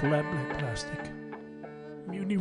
Flat Black Plastic. Mutiny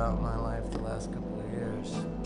about my life the last couple of years.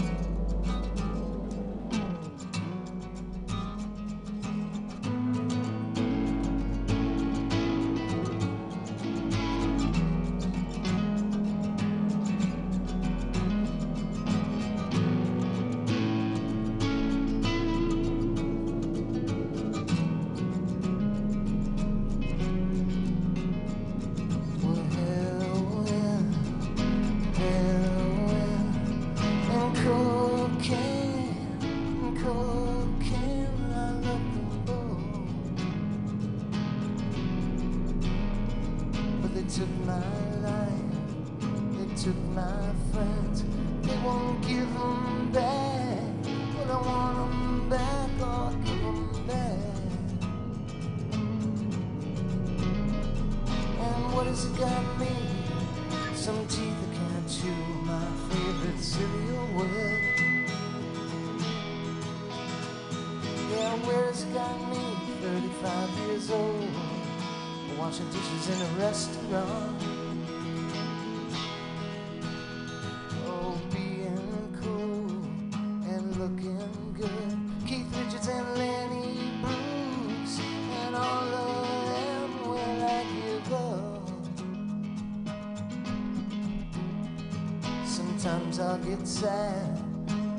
Sad,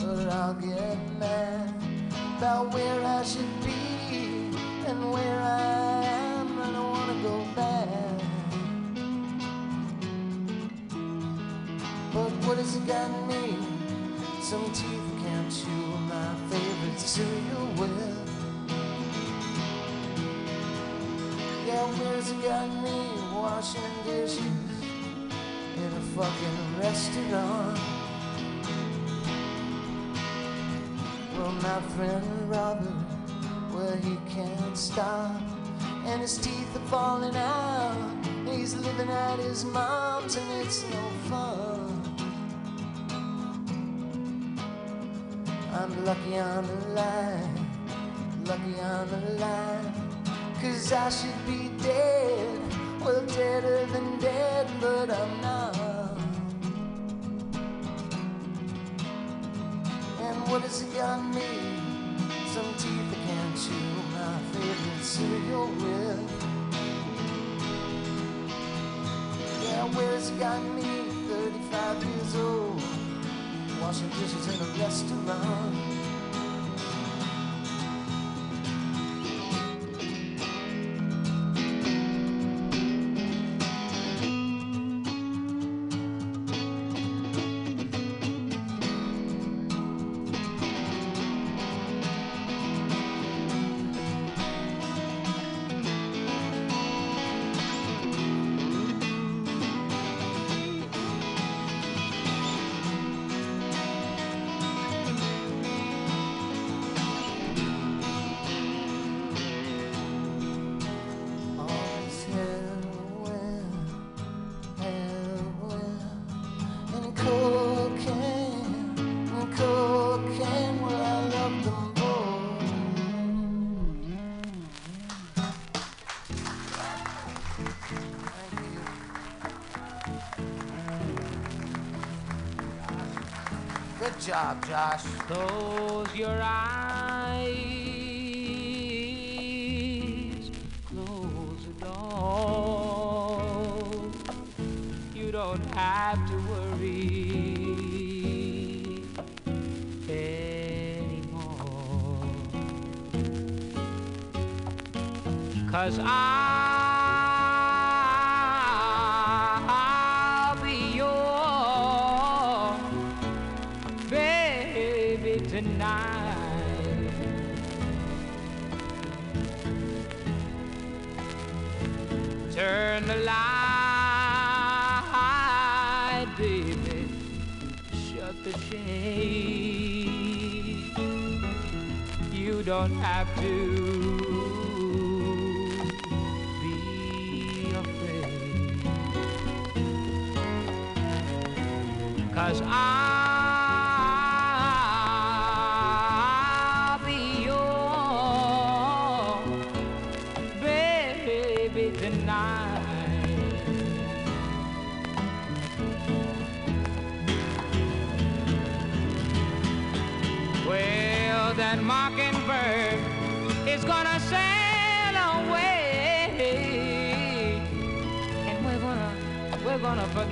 or I'll get mad about where I should be and where I am, I wanna go back. But what has it got me? Some teeth can't chew my favorite cereal with. Yeah, where's it got me washing dishes in a fucking restaurant? My friend Robert, well, he can't stop, and his teeth are falling out. He's living at his mom's, and it's no fun. I'm lucky I'm alive, lucky I'm alive. Cause I should be dead, well, deader than dead, but I'm not. What has it got me? Some teeth I can't chew, my favorite cereal with. Yeah, where's it got me? 35 years old, washing dishes in a restaurant. Job, Josh. Close your eyes, close the door. You don't have to worry anymore. Cause I'll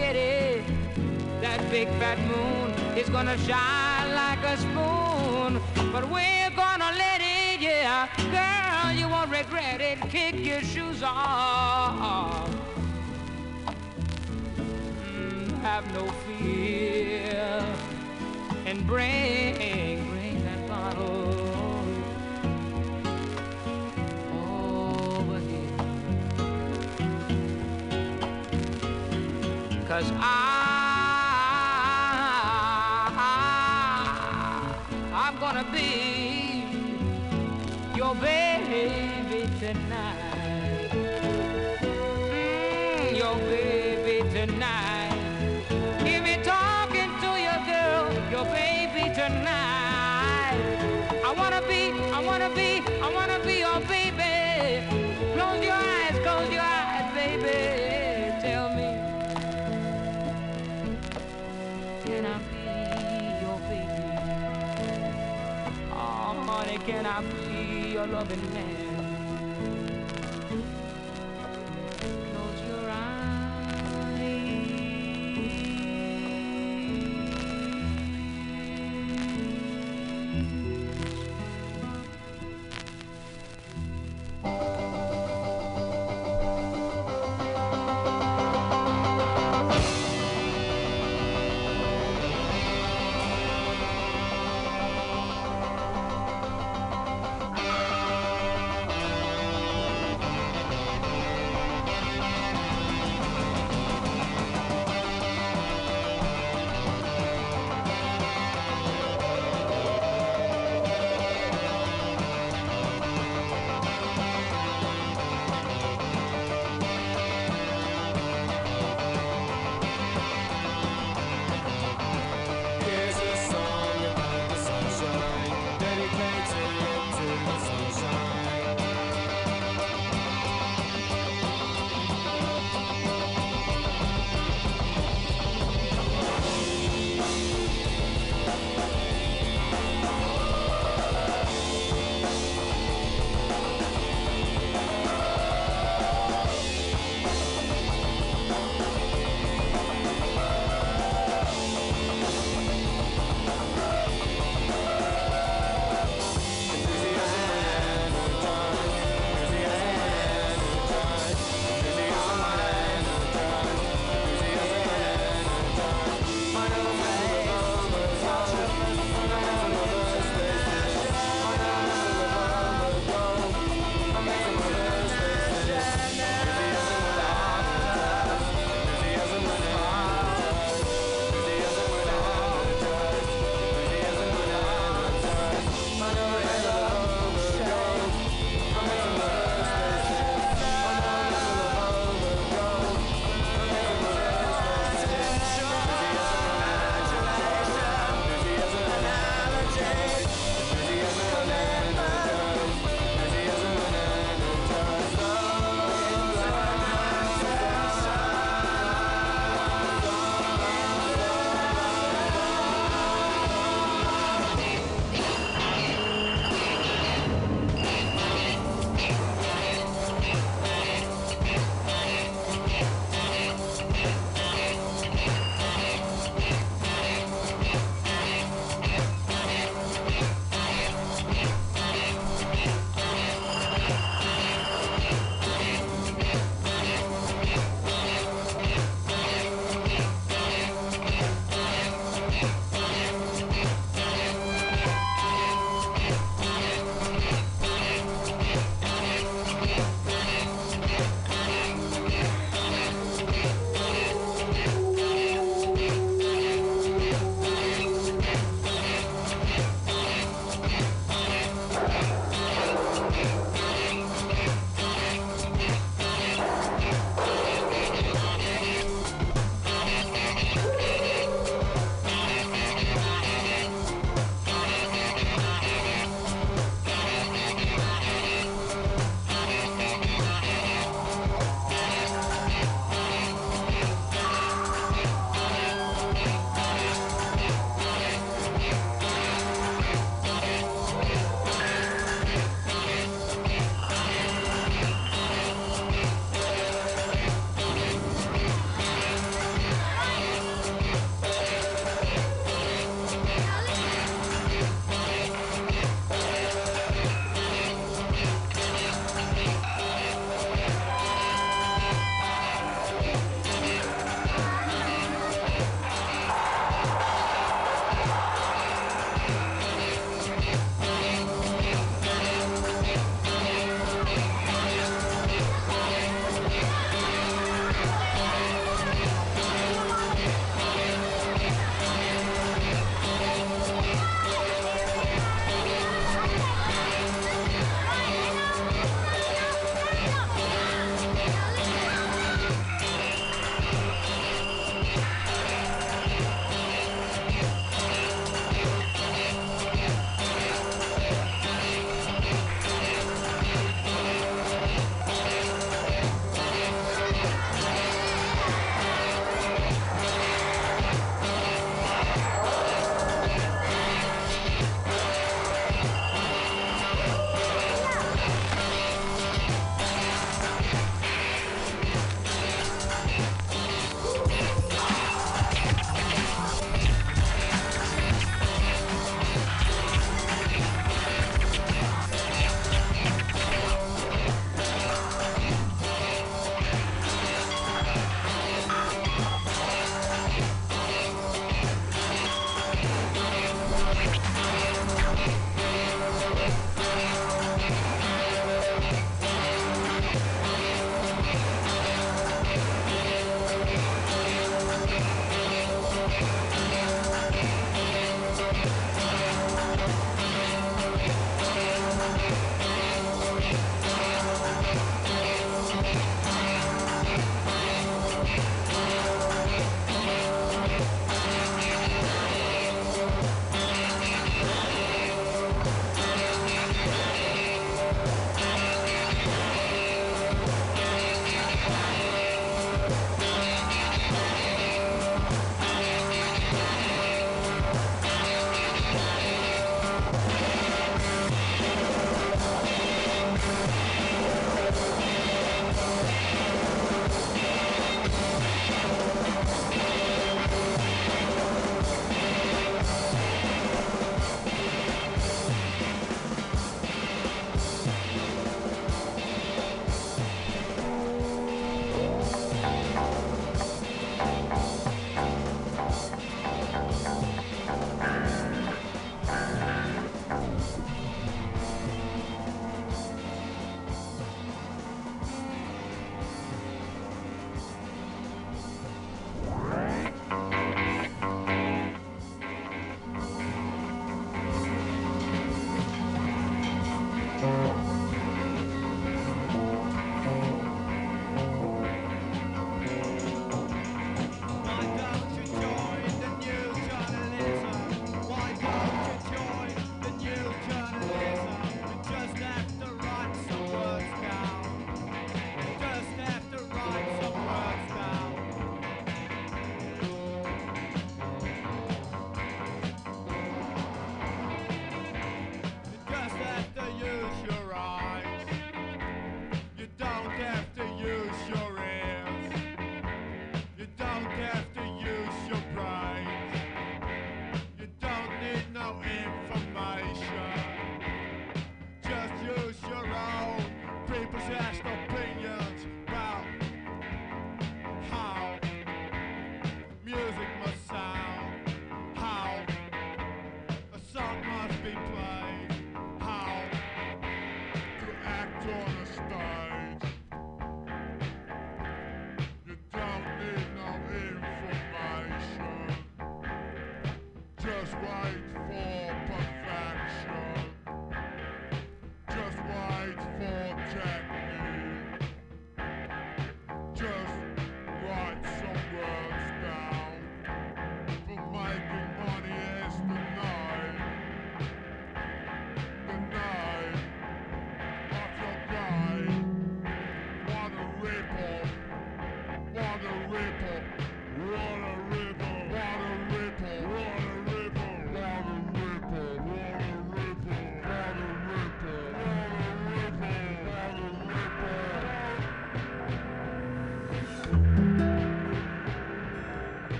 forget it. That big fat moon is gonna shine like a spoon. But we're gonna let it, yeah. Girl, you won't regret it. Kick your shoes off. Mm, have no fear. And bring, Cause I, your loving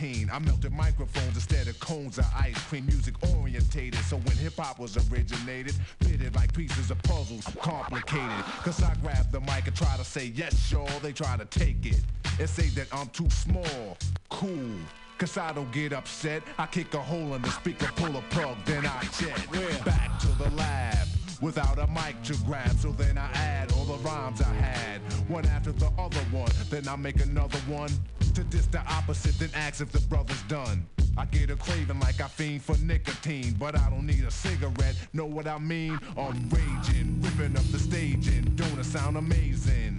19. I melted microphones instead of cones of ice cream. Music orientated, so when hip hop was originated, fitted like pieces of puzzles, complicated. Cause I grabbed the mic and try to say yes, y'all. Sure. They try to take it and say that I'm too small. Cool. Cause I don't get upset. I kick a hole in the speaker, pull a plug, then I jet. Back to the lab without a mic to grab. So then I add all the rhymes I had, one after the other one. Then I make another one to diss the opposite, then ask if the brother's done. I get a craving like I fiend for nicotine, but I don't need a cigarette. Know what I mean? I'm raging, ripping up the stage, and don't it sound amazing?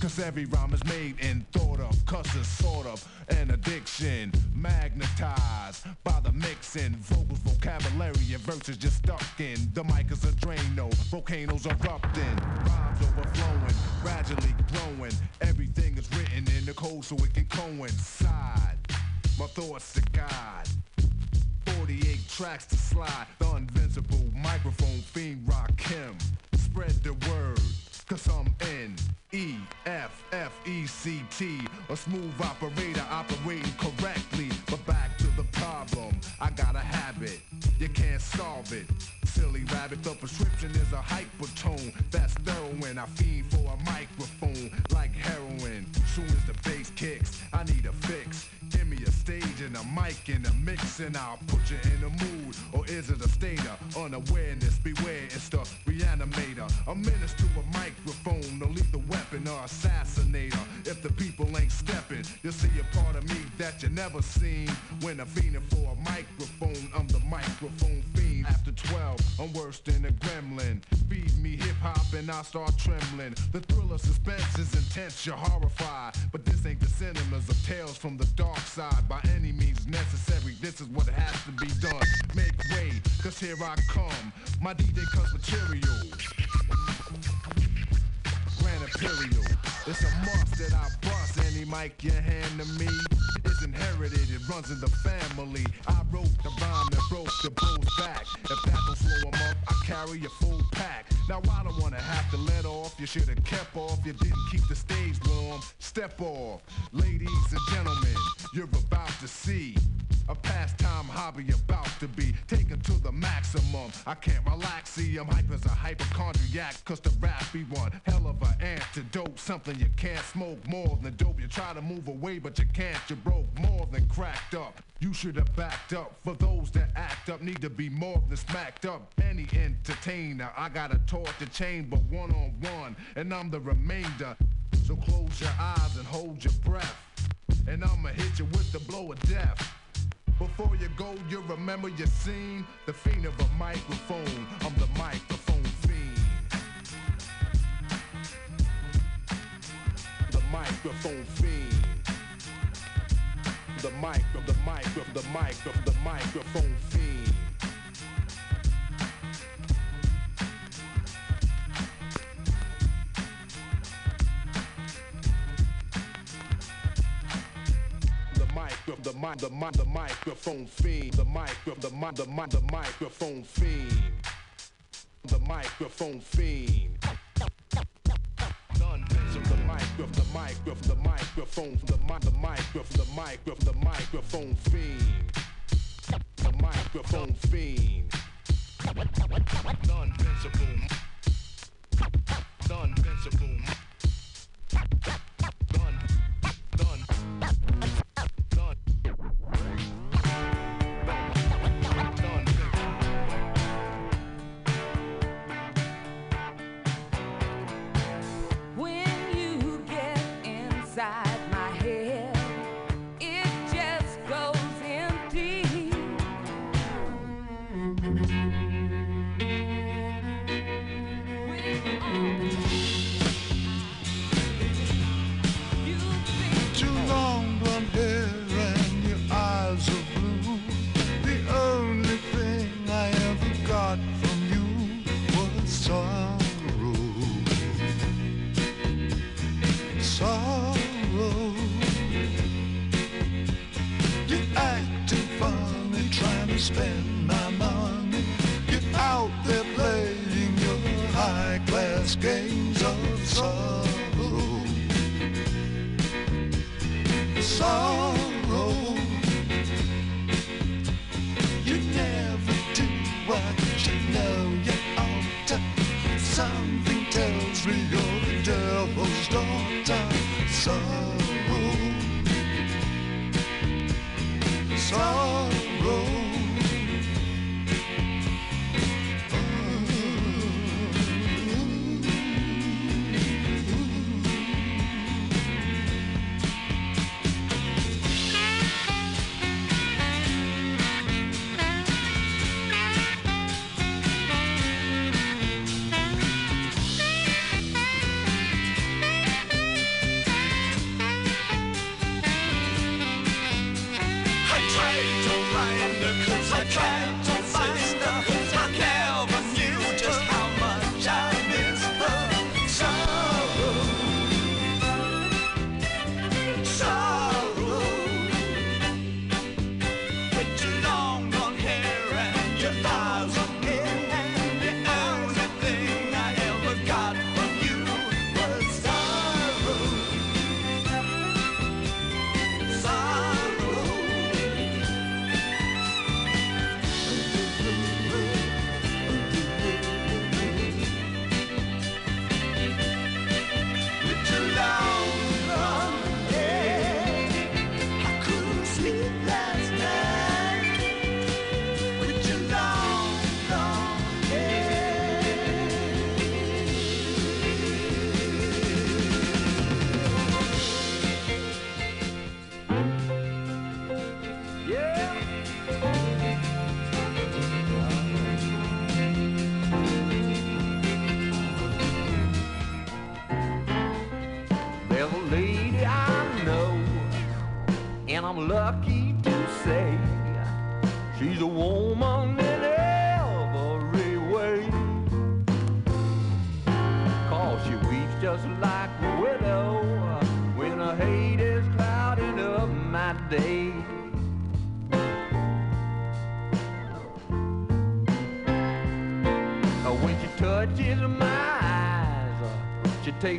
Cause every rhyme is made and thought of, cause it's sort of an addiction. Magnetized by the mixing, vocals, vocabulary, and verses just stuck in. The mic is a Drano, volcanoes erupting, rhymes overflowing, gradually growing. Everything is written in the code so it can coincide. My thoughts to God. 48 tracks to slide. The invincible microphone fiend rock him. Spread the word, cause I'm N E F F E C T. A smooth operator operating correctly. But back to the problem. I got a habit, you can't solve it. Silly rabbit, the prescription is a hypertone. That's heroin. I fiend for a microphone like heroin. Soon as the bass kicks, I need a fix. Give me a stage and a mic and a mix and I'll put you in a mood. Or is it a state of unawareness? Beware, it's the reanimator. A menace to a microphone, no lethal weapon or assassinator. If the people ain't stepping, you'll see a part of me that you never seen. When I'm fiending for a microphone, I'm the microphone fiend. After 12, I'm worse than a gremlin. Feed me hip hop and I start trembling. The thrill of suspense is intense, you're horrified. But this ain't the cinemas of tales from the dark side. By any means necessary, this is what has to be done. Make way, cause here I come. My DJ cuts material. Imperial. It's a must that I bust any mic you hand to me. It's inherited, it runs in the family. I wrote the rhyme that broke the bull's back. If that don't slow 'em up, I carry a full pack. Now I don't wanna have to let off. You should've kept off. You didn't keep the stage warm. Step off, ladies and gentlemen. You're about to see a pastime hobby about to be taken to the maximum. I can't relax, see I'm hype as a hypochondriac, cause the rap be one hell of an antidote. Something you can't smoke more than dope. You try to move away, but you can't. You broke more than cracked up. You should have backed up. For those that act up, need to be more than smacked up. Any entertainer, I got a torch to chain, but one on one, and I'm the remainder. So close your eyes and hold your breath. And I'ma hit you with the blow of death. Before you go, you remember your scene. The fiend of a microphone. I'm the microphone fiend. The microphone fiend. The micro, the micro, the micro, the microphone fiend. The mic, the mic, the microphone fiend. The micro, the mic, the mic, the microphone fiend. The microphone fiend. The the micro, the mic, the microphone, the mic, the micro, the micro, the microphone fiend. The microphone fiend. The invincible. The spend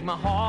my heart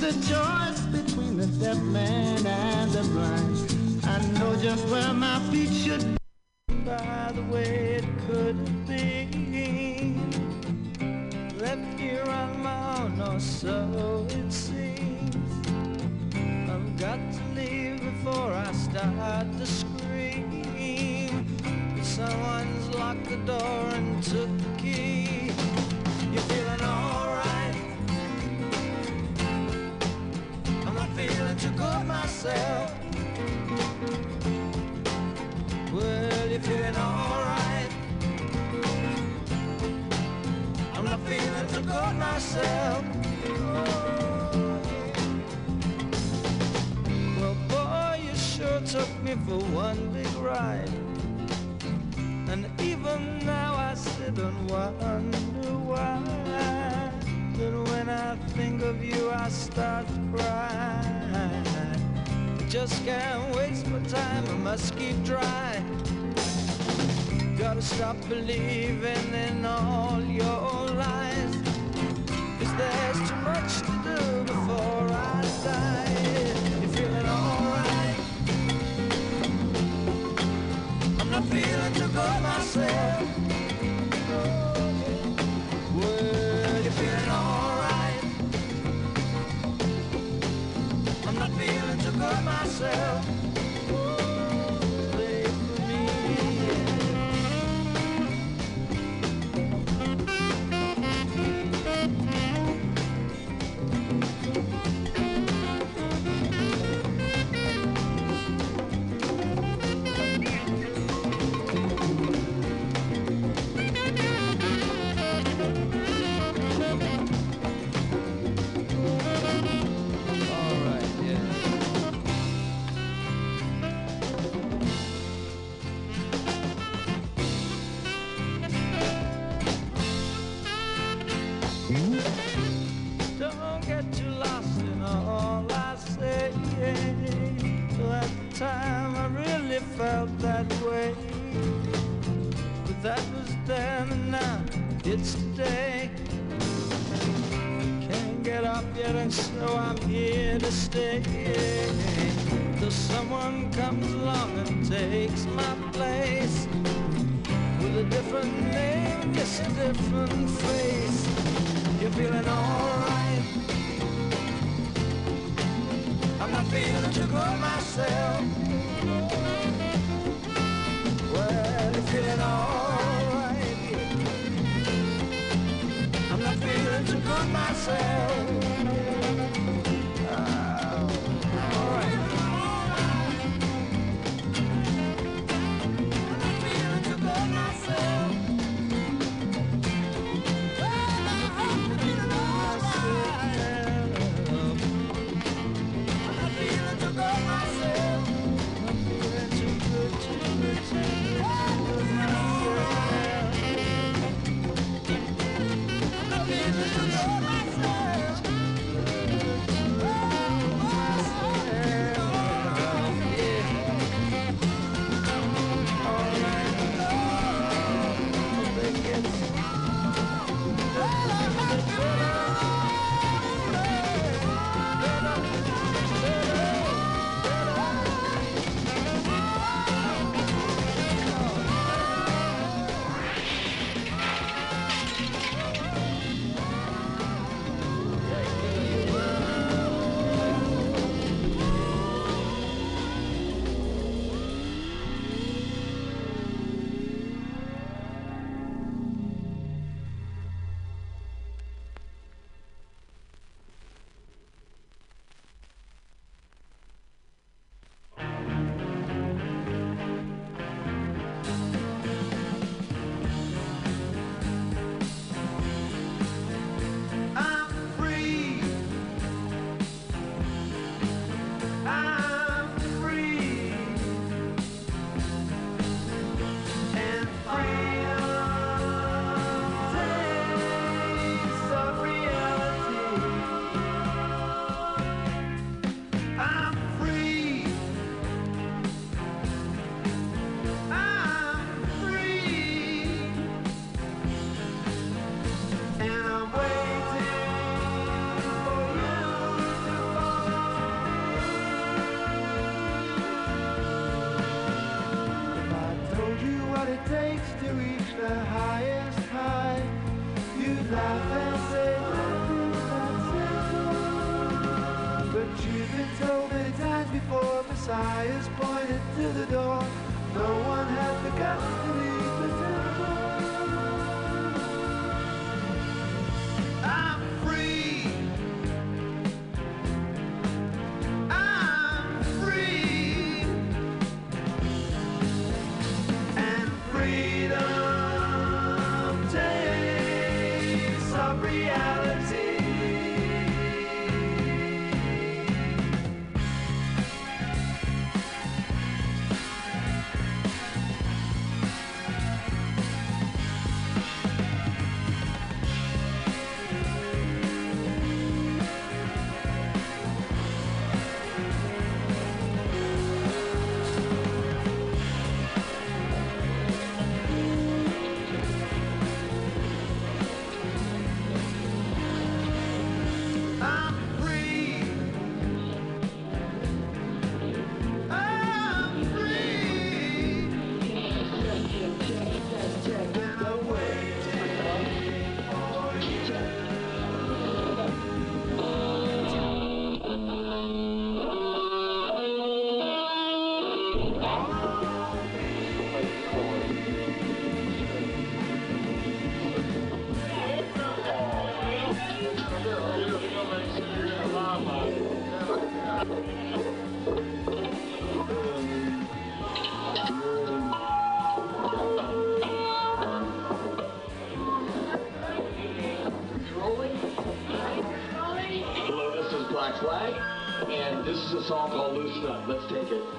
the choice song called Loosen Up. Let's take it.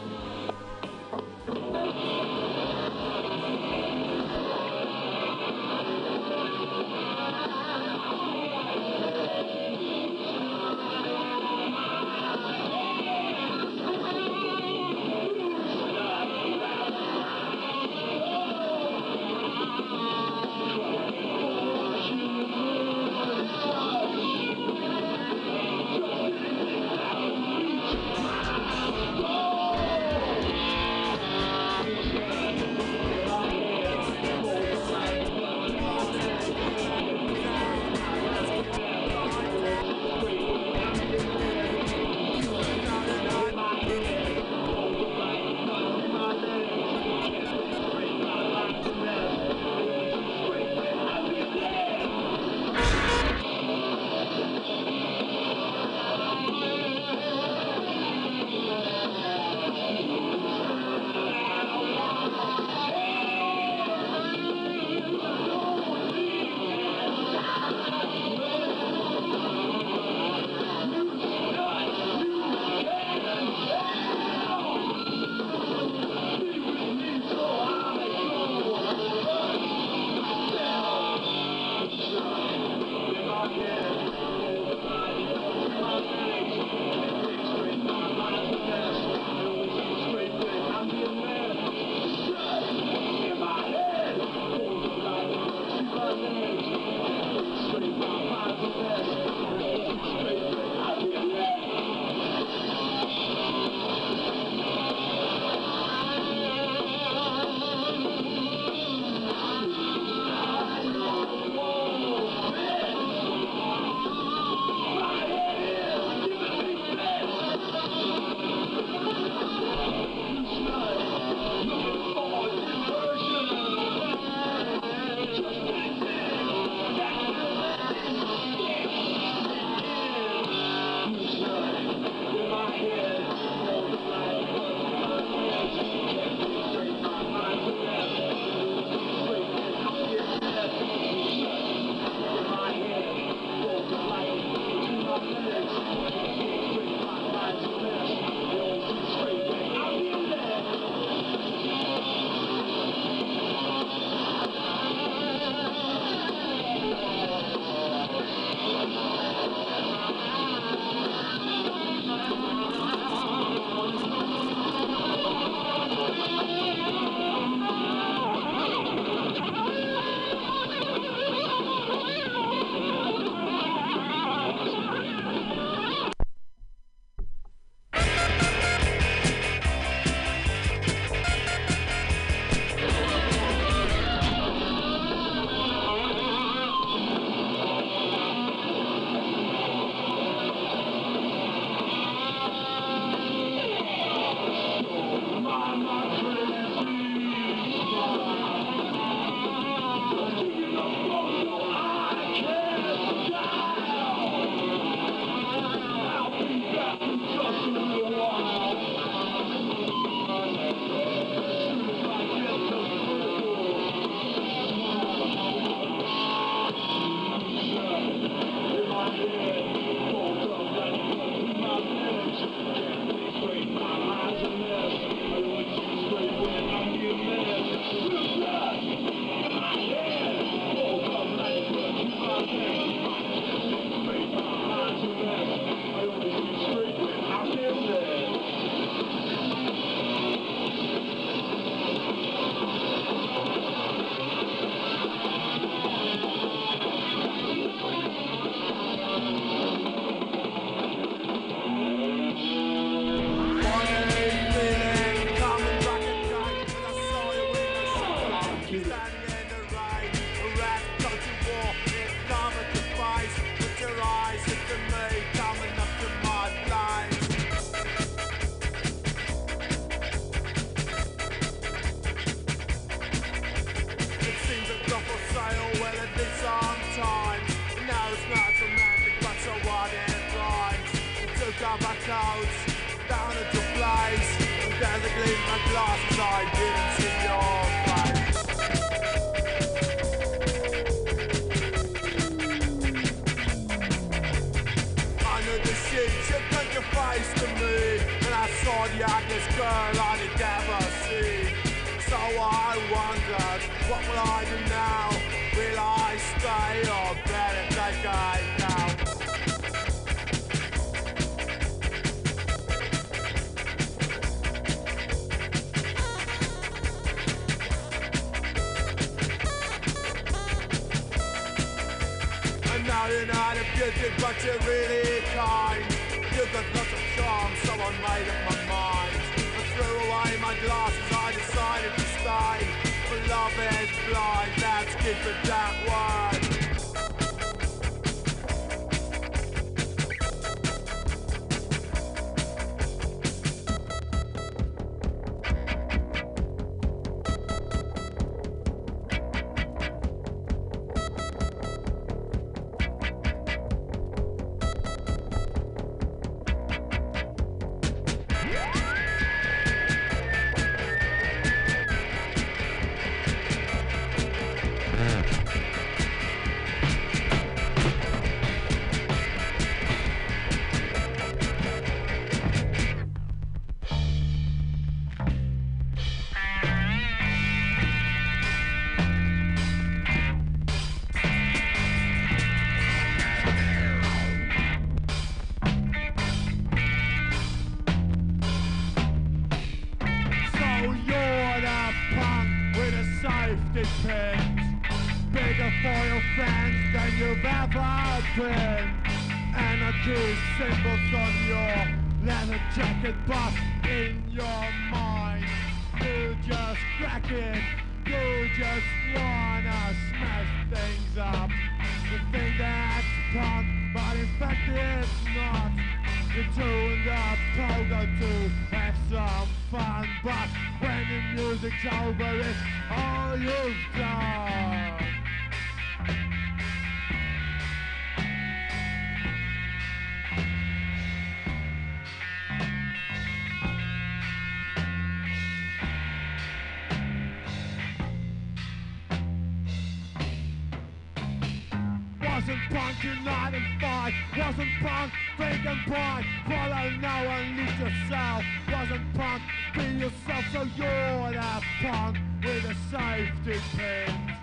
Wasn't punk unified, wasn't punk think and blind. Follow now and lose yourself. Wasn't punk, be yourself so you're that punk with a safety pin.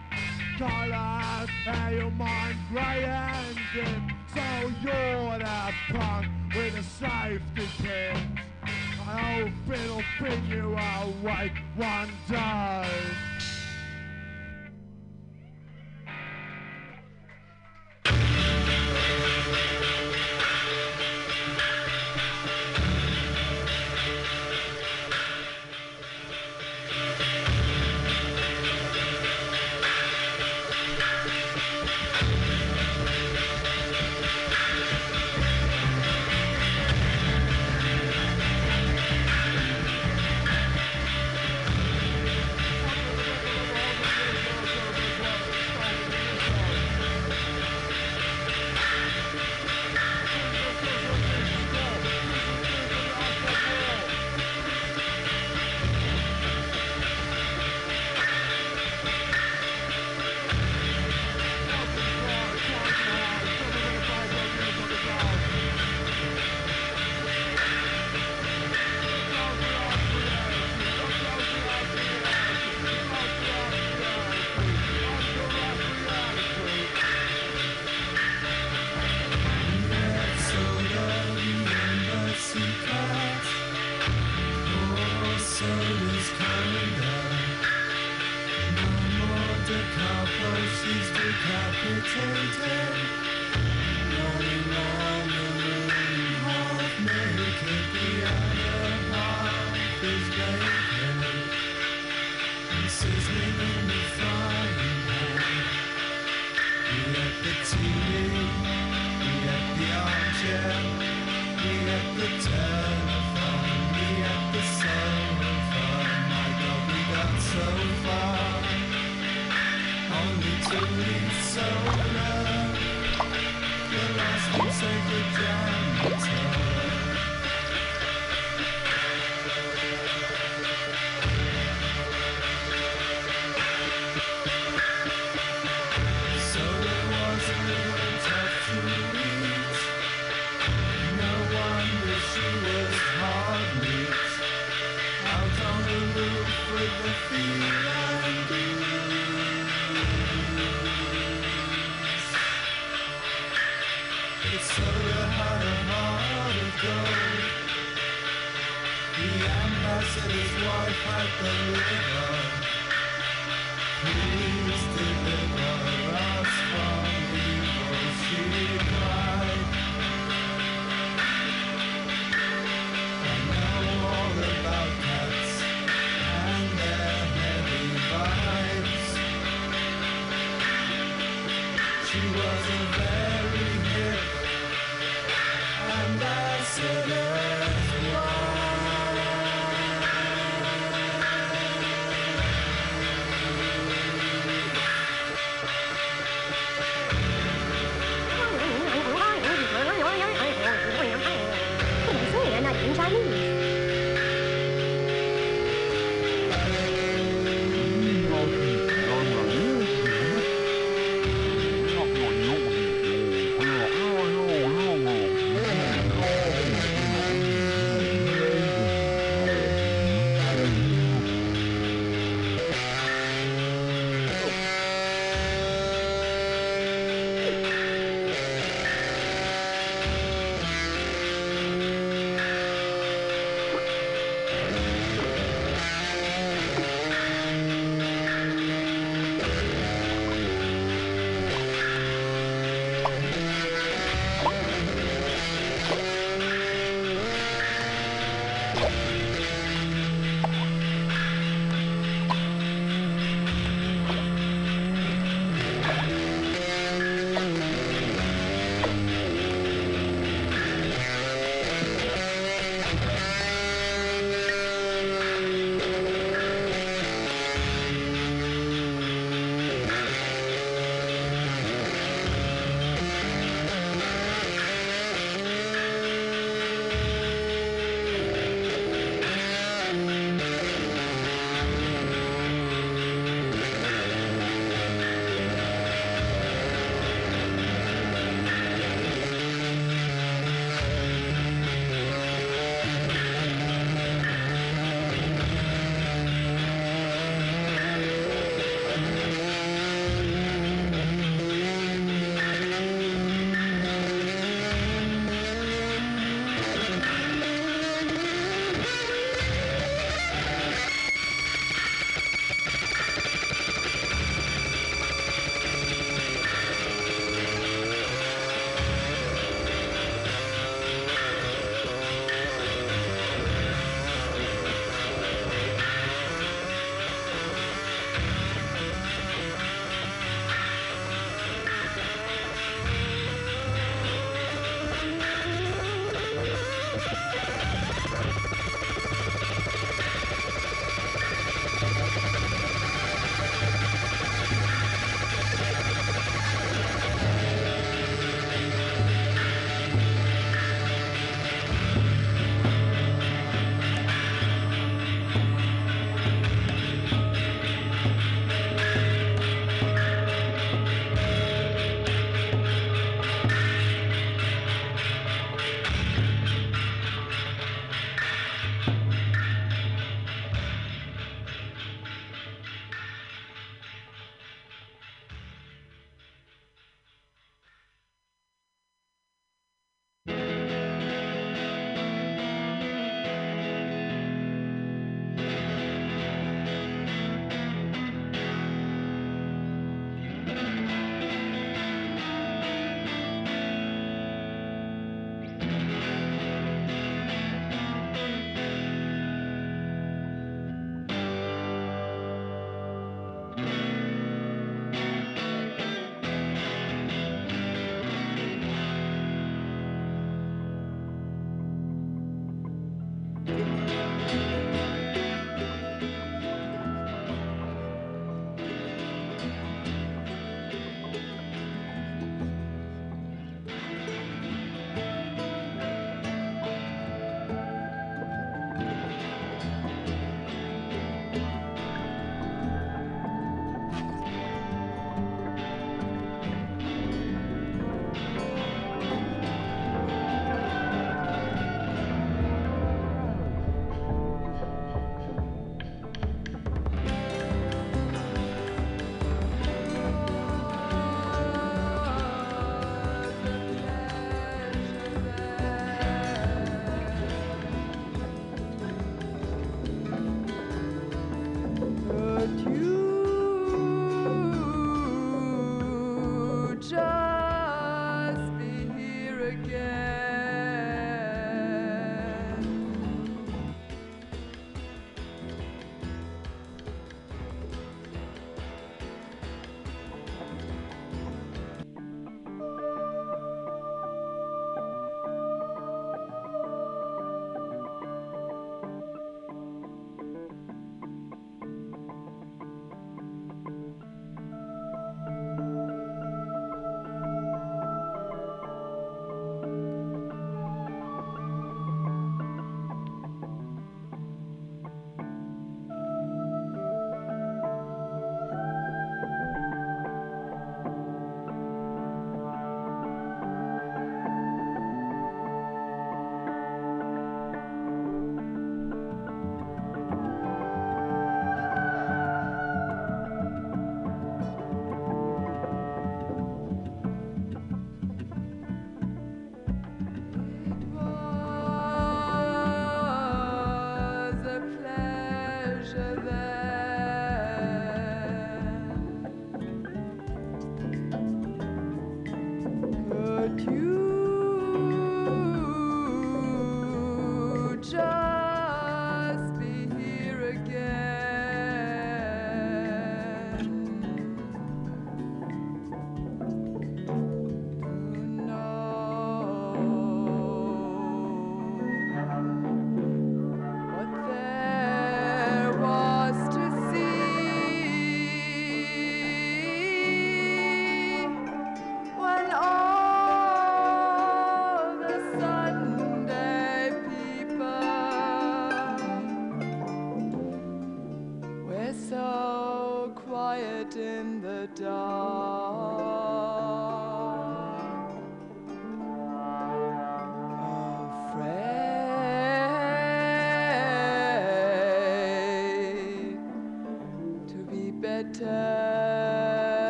Colours and your mind grey and dim. So you're that punk with a safety pin. I hope it'll bring you awake one day.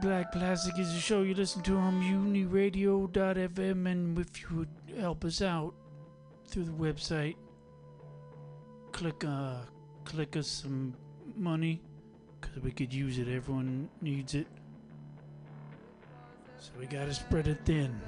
Black Plastic is a show you listen to on mutinyradio.fm, and if you would help us out through the website, click uh, click us some money, because we could use it. Everyone needs it. So we gotta spread it thin.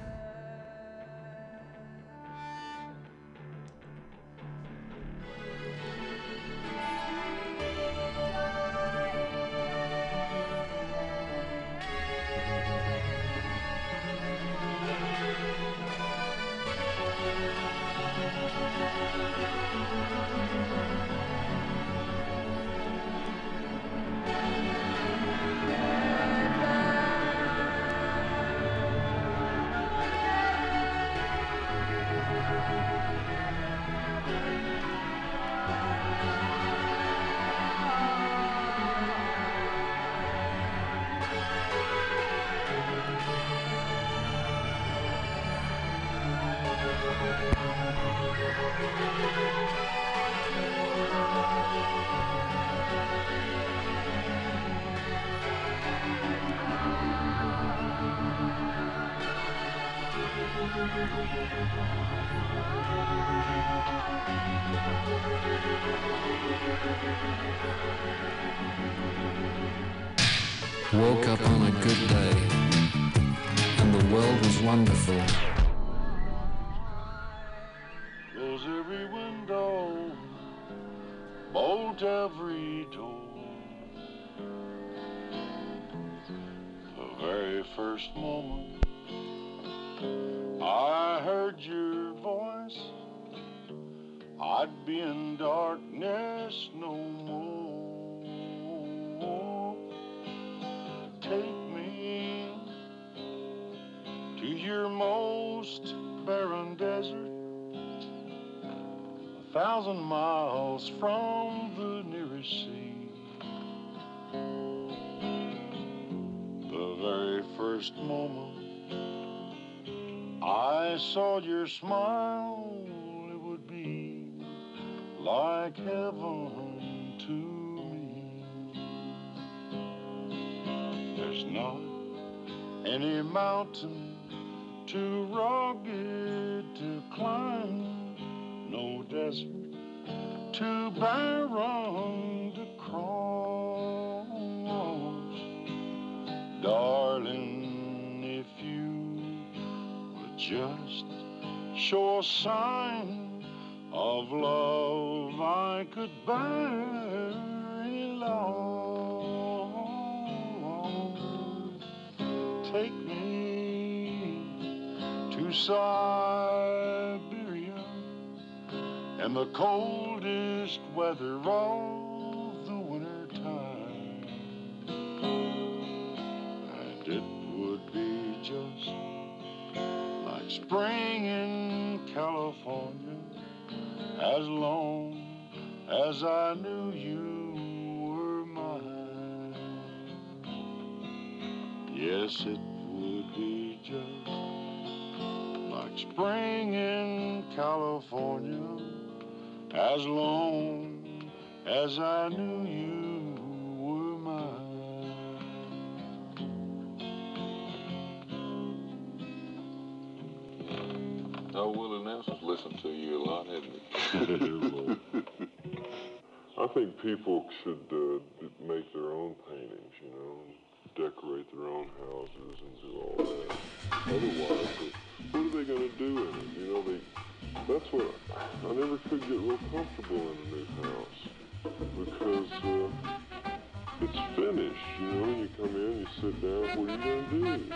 Like heaven to me. There's not any mountain too rugged to climb, no desert too barren to cross. Darling, if you would just show a sign of love I could any long. Take me to Siberia and the coldest weather of as long as I knew you were mine. Yes, it would be just like spring in California as long as I knew you listened to you a lot, hasn't he? I think people should uh, make their own paintings, you know, decorate their own houses and do all that. Otherwise, what are they going to do in it? You know, they. That's what I never could get real comfortable in a new house because uh, it's finished. You know, you come in, you sit down. What are you going to do?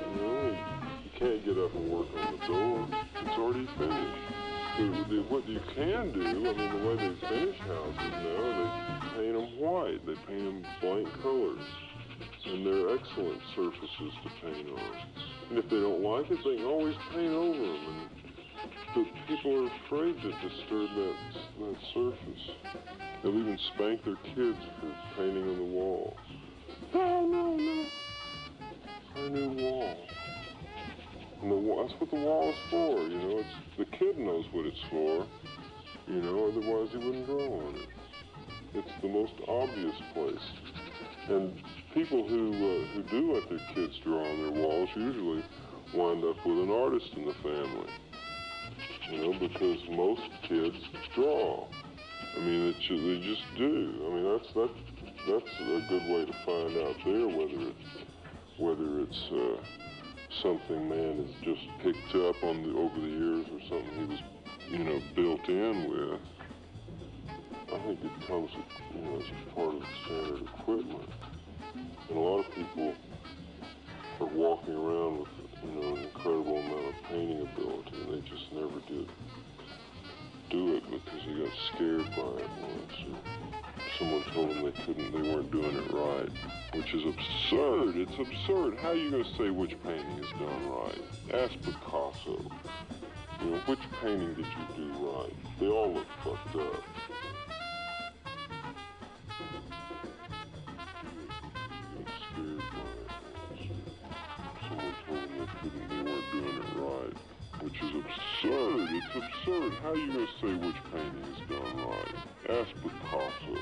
You know, can't get up and work on the door. It's already finished. The, the, what you can do, I mean, the way they finish houses now, they paint them white. They paint them blank colors. And they're excellent surfaces to paint on. And if they don't like it, they can always paint over them. And, but people are afraid to disturb that, that surface. They'll even spank their kids for painting on the wall. Oh, no, no, no. A new wall. And the, that's what the wall is for, you know. It's the kid knows what it's for, you know. Otherwise, he wouldn't draw on it. It's the most obvious place. And people who uh, who do let their kids draw on their walls usually wind up with an artist in the family. You know, because most kids draw. I mean, it they just do. I mean, that's that that's a good way to find out there whether it's whether it's uh, something man has just picked up on the over the years or something he was, you know, built in with. I think it comes, you know, as part of the standard equipment. And a lot of people are walking around with, you know, an incredible amount of painting ability, and they just never did do it because they got scared by it once. Or someone told them they couldn't, they weren't doing it right, which is absurd. It's absurd. How are you going to say which painting is done right? Ask Picasso. You know, which painting did you do right? They all look fucked up. Which is absurd. It's absurd. How are you going to say which painting is done right? Ask Picasso.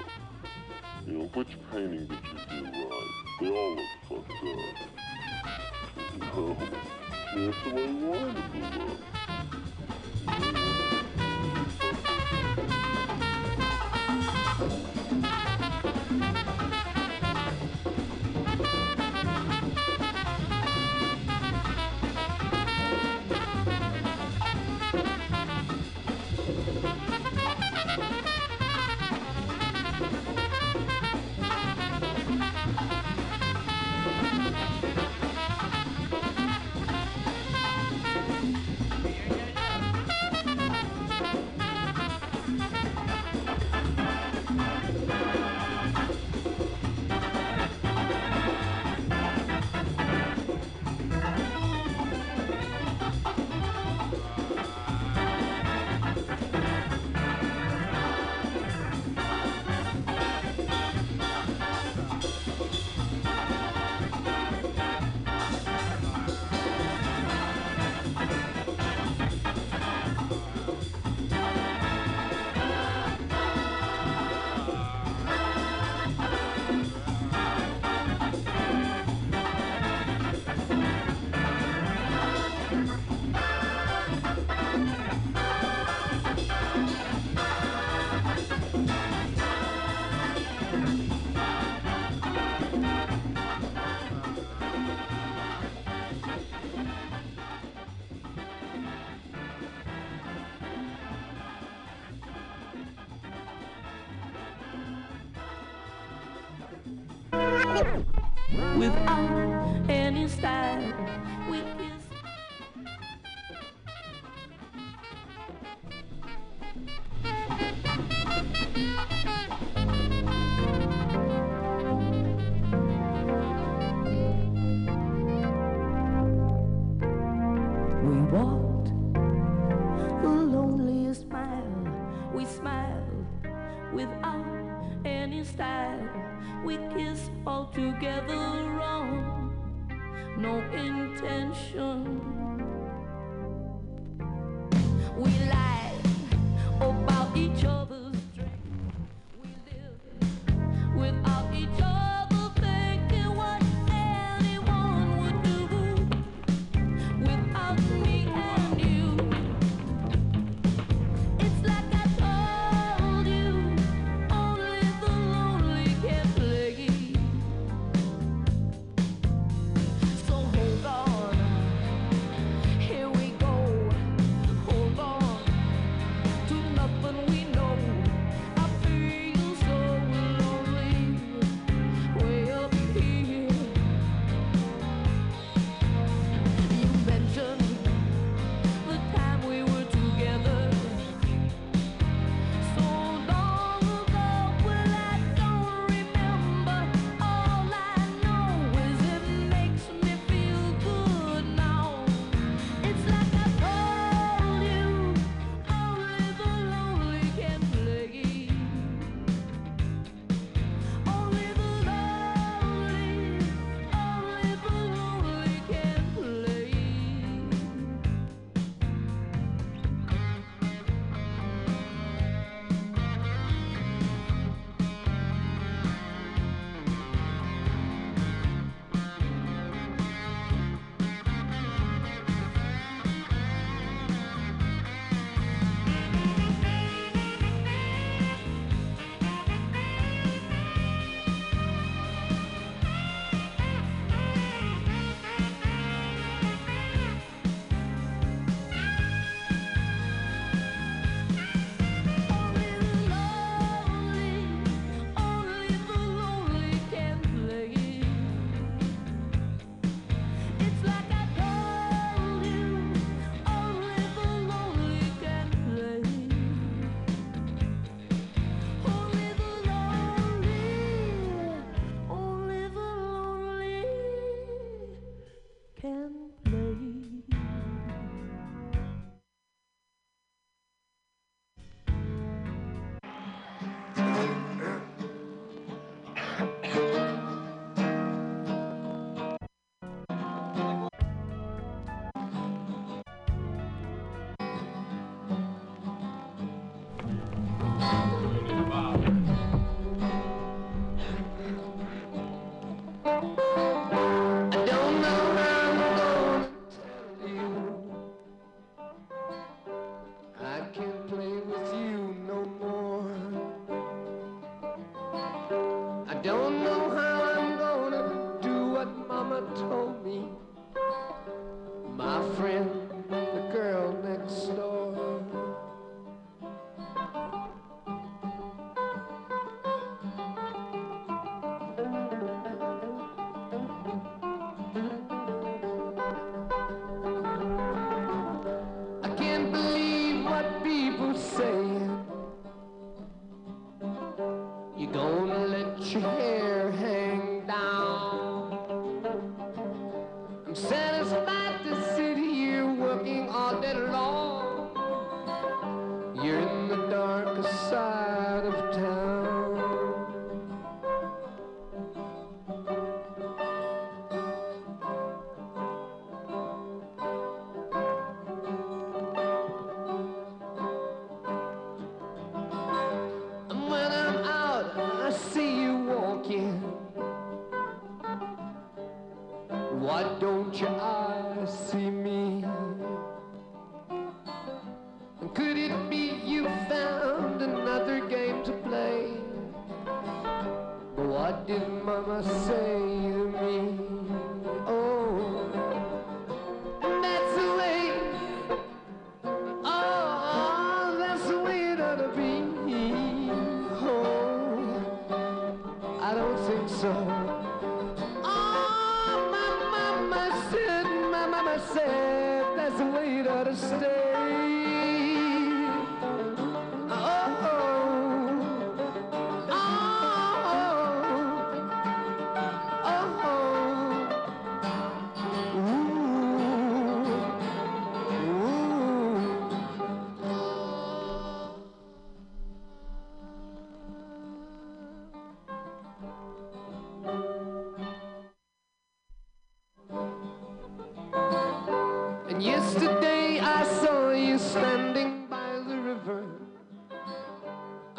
You know, which painting did you do right? They all look fucked up. No, that's the way we wanted them to look.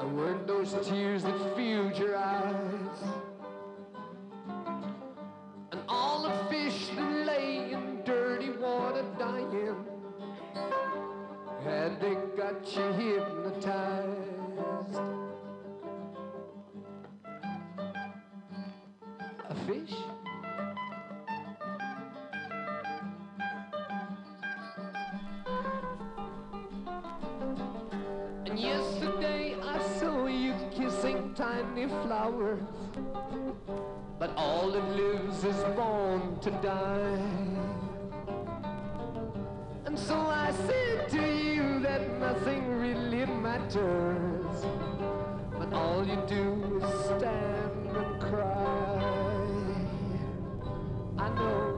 And weren't those tears that filled your eyes? And all the fish that lay in dirty water dying, had they got you hypnotized? Tiny flowers. But all that lives is born to die. And so I said to you that nothing really matters. But all you do is stand and cry. I know,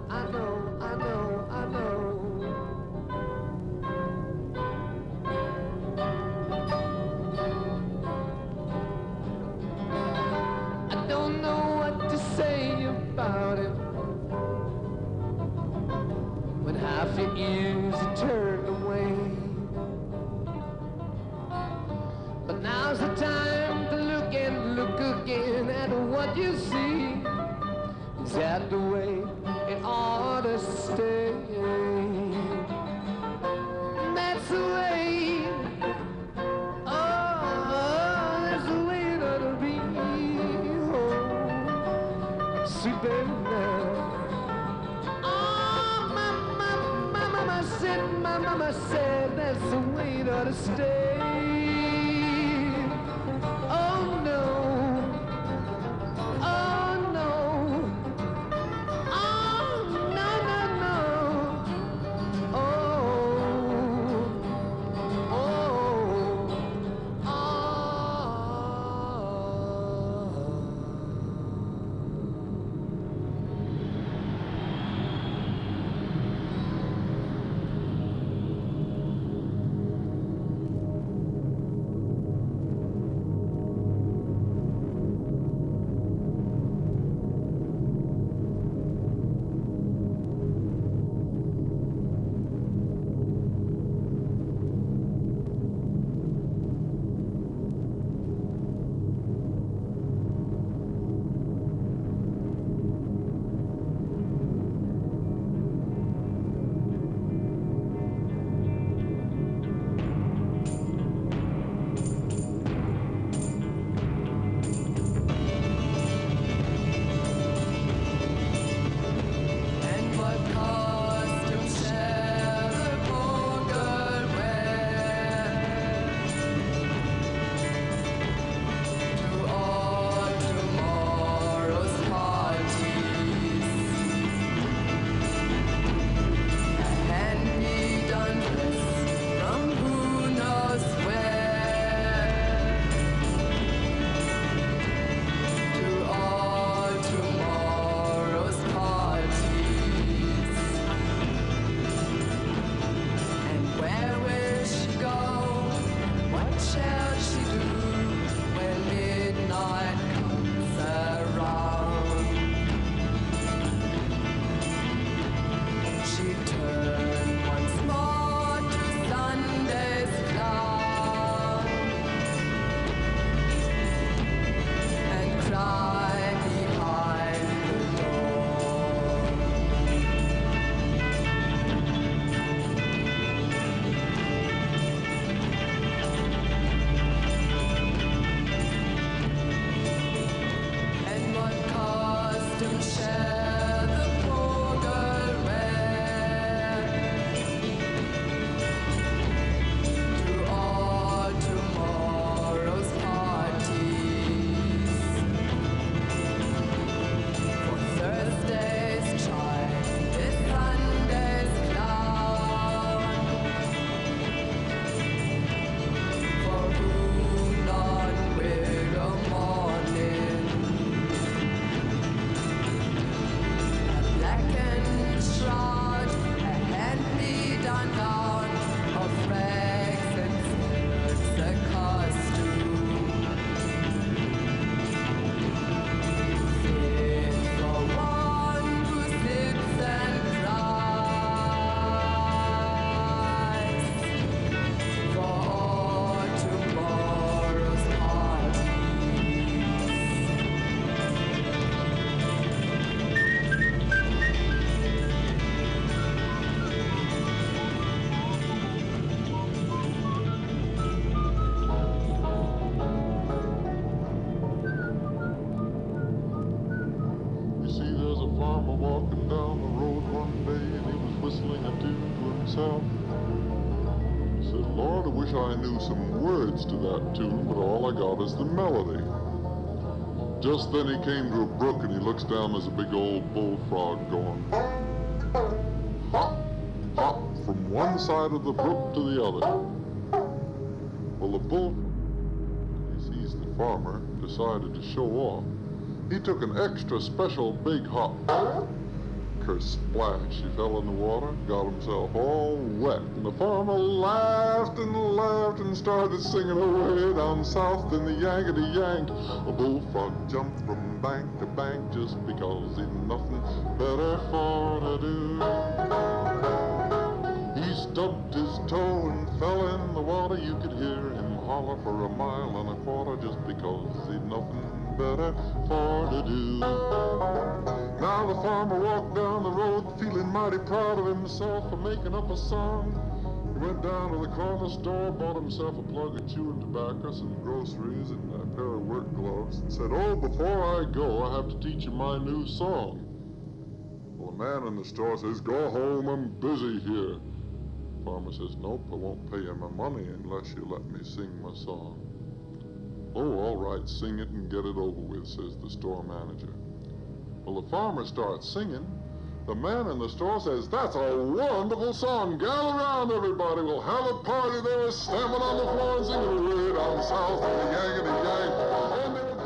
stay. Is the melody. Just then he came to a brook and he looks down, there's a big old bullfrog going hop, hop from one side of the brook to the other. Well, the bull, when he sees the farmer, decided to show off. He took an extra special big hop. Kersplash, he fell in the water, got himself all wet. And the farmer laughed and laughed and started singing away down south in the Yankety Yank. A bullfrog jumped from bank to bank just because he'd nothing better for to do. He stubbed his toe and fell in the water. You could hear him holler for a mile and a quarter just because he'd nothing better for to do. Now the farmer walked down the road feeling mighty proud of himself for making up a song. He went down to the corner store, bought himself a plug of chewing tobacco, some groceries, and a pair of work gloves, and said, Oh, before I go, I have to teach you my new song. Well, the man in the store says, Go home, I'm busy here. The Farmer says, Nope, I won't pay you my money unless you let me sing my song. Oh, all right, sing it and get it over with, says the store manager. Well, the farmer starts singing. The man in the store says, That's a wonderful song. Gather around, everybody. We'll have a party. there, stamping on the floor and singing way down south in the Yankety Yank.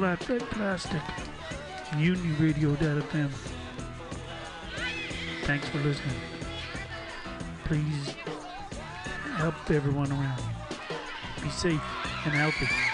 That plastic. mutinyradio.fm. Thanks for listening. Please help everyone around you. Be safe and healthy.